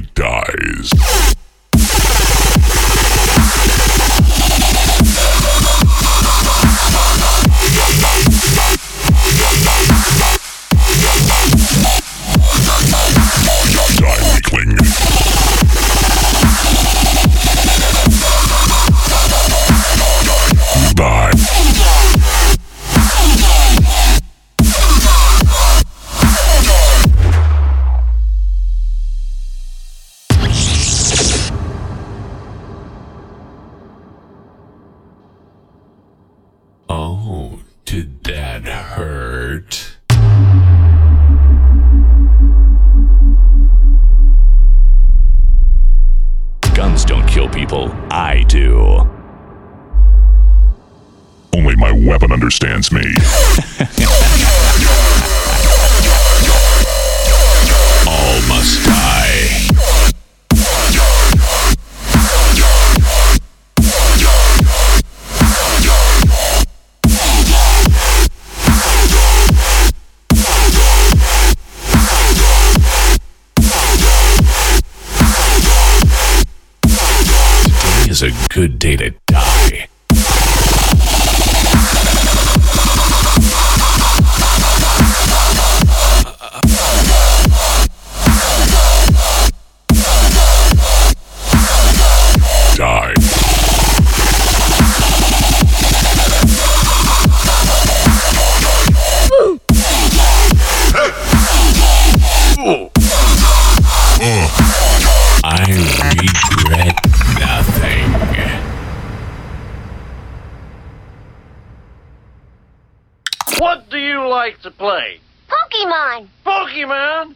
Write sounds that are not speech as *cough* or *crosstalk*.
die. Oh, did that hurt? Guns don't kill people, I do. Only my weapon understands me. *laughs* is a good day to die. Die. What do you like to play? Pokemon! Pokemon?